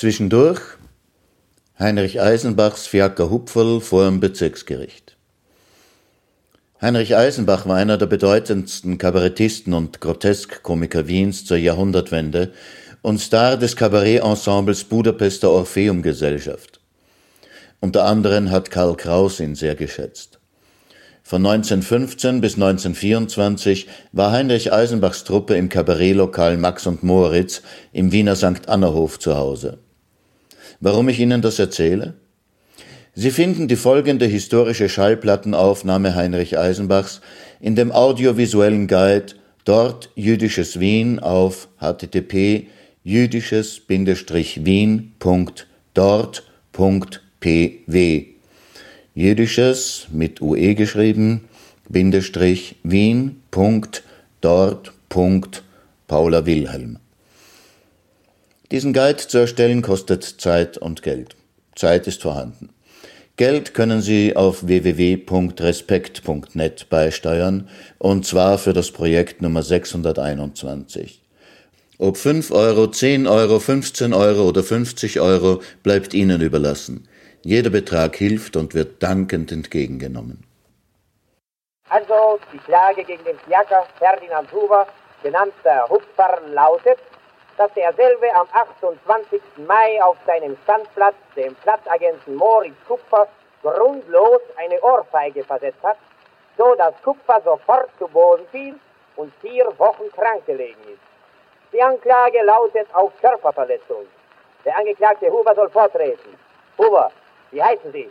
Zwischendurch Heinrich Eisenbachs Fiaker Hupferl vor dem Bezirksgericht. Heinrich Eisenbach war einer der bedeutendsten Kabarettisten und Groteskkomiker Wiens zur Jahrhundertwende und Star des Kabarettensembles Budapester Orpheum Gesellschaft. Unter anderem hat Karl Kraus ihn sehr geschätzt. Von 1915 bis 1924 war Heinrich Eisenbachs Truppe im Kabarettlokal Max und Moritz im Wiener St. Anna-Hof zu Hause. Warum ich Ihnen das erzähle? Sie finden die folgende historische Schallplattenaufnahme Heinrich Eisenbachs in dem audiovisuellen Guide Dort Jüdisches Wien auf http jüdisches-wien.dort.pw. Jüdisches mit UE geschrieben, Bindestrich Wien. Dort. Paula Wilhelm. Diesen Guide zu erstellen kostet Zeit und Geld. Zeit ist vorhanden. Geld können Sie auf www.respekt.net beisteuern, und zwar für das Projekt Nummer 621. Ob 5 Euro, 10 Euro, 15 Euro oder 50 Euro bleibt Ihnen überlassen. Jeder Betrag hilft und wird dankend entgegengenommen. Also, die Klage gegen den Fiaker Ferdinand Huber, genannt der Hupfern, lautet, dass derselbe am 28. Mai auf seinem Standplatz dem Platzagenten Moritz Kupfer grundlos eine Ohrfeige versetzt hat, so dass Kupfer sofort zu Boden fiel und vier Wochen krank gelegen ist. Die Anklage lautet auf Körperverletzung. Der Angeklagte Huber soll vortreten. Huber, wie heißen Sie?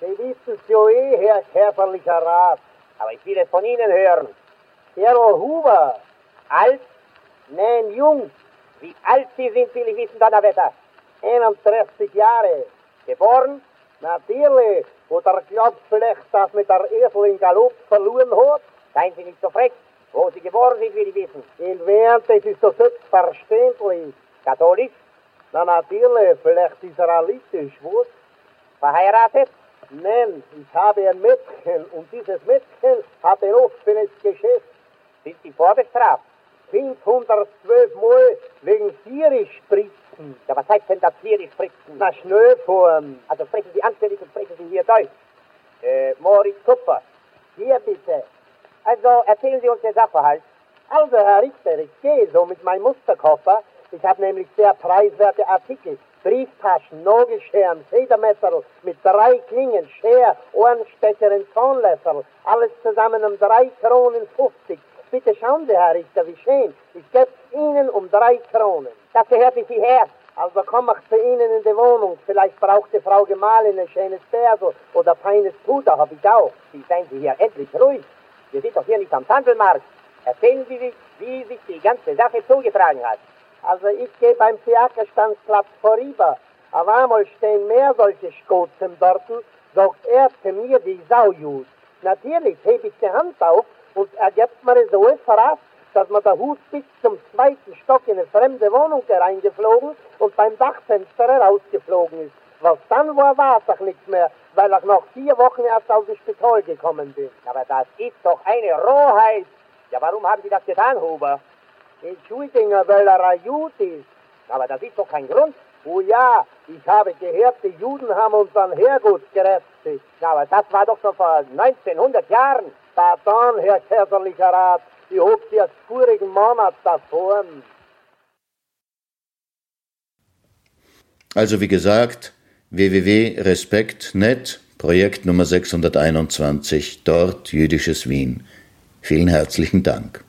Sie wissen es ja eh, Herr Käferlicher Rat. Aber ich will es von Ihnen hören. Errol Huber. Alt? Nein, jung. Wie alt Sie sind, will ich wissen, Donnerwetter. 31 Jahre. Geboren? Natürlich. Oder glaubt vielleicht, dass mit der Esel in Galopp verloren hat? Seien Sie nicht so frech. Wo Sie geboren sind, will ich wissen. In Wien, das ist doch selbstverständlich. Katholisch? Na natürlich, vielleicht israelitisch, was? Verheiratet? Nein, ich habe ein Mädchen und dieses Mädchen hat ein offenes Geschäft. Sind Sie vorbestraft? 512 Mal wegen Spritzen. Ja, was heißt denn das Spritzen? Na, Schnellform. Also sprechen Sie anständig und sprechen Sie hier Deutsch. Äh, Moritz Kupfer. Hier bitte. Also, erzählen Sie uns den Sachverhalt. Also, Herr Richter, ich gehe so mit meinem Musterkoffer. Ich habe nämlich sehr preiswerte Artikel. Brieftaschen, Nagelscheren, Federmesser mit drei Klingen, Scher, Ohrenstecher und Zahnlöffel. Alles zusammen um drei Kronen 50. Bitte schauen Sie, Herr Richter, wie schön. Ich gebe Ihnen um drei Kronen. Das gehört nicht hierher. Also komm ich zu Ihnen in die Wohnung. Vielleicht braucht die Frau Gemahlin ein schönes Perso oder feines Puder, hab ich auch. Wie seien Sie hier endlich ruhig. Wir sind doch hier nicht am Sandelmarkt. Erzählen Sie sich, wie sich die ganze Sache zugetragen hat. Also ich gehe beim Theaterstandsplatz vorüber. Auf einmal stehen mehr solche Skotzen dort, sagt er zu mir die Saujus. Natürlich hebe ich die Hand auf und er gibt mir so voraus, dass mir der Hut bis zum zweiten Stock in eine fremde Wohnung reingeflogen und beim Dachfenster herausgeflogen ist. Was dann war, war es doch nichts mehr, weil ich nach vier Wochen erst aus dem Spital gekommen bin. Aber das ist doch eine Rohheit. Ja, warum haben Sie das getan, Huber? Entschuldigung, weil er ein Jud ist. Aber das ist doch kein Grund. Oh ja, ich habe gehört, die Juden haben unseren Herrgott gerettet. Aber das war doch schon vor 1900 Jahren. Pardon, Herr Kaiserlicher Rat, ich hab Sie erst vorigen Monat davor. Also wie gesagt, www.respekt.net, Projekt Nummer 621, dort jüdisches Wien. Vielen herzlichen Dank.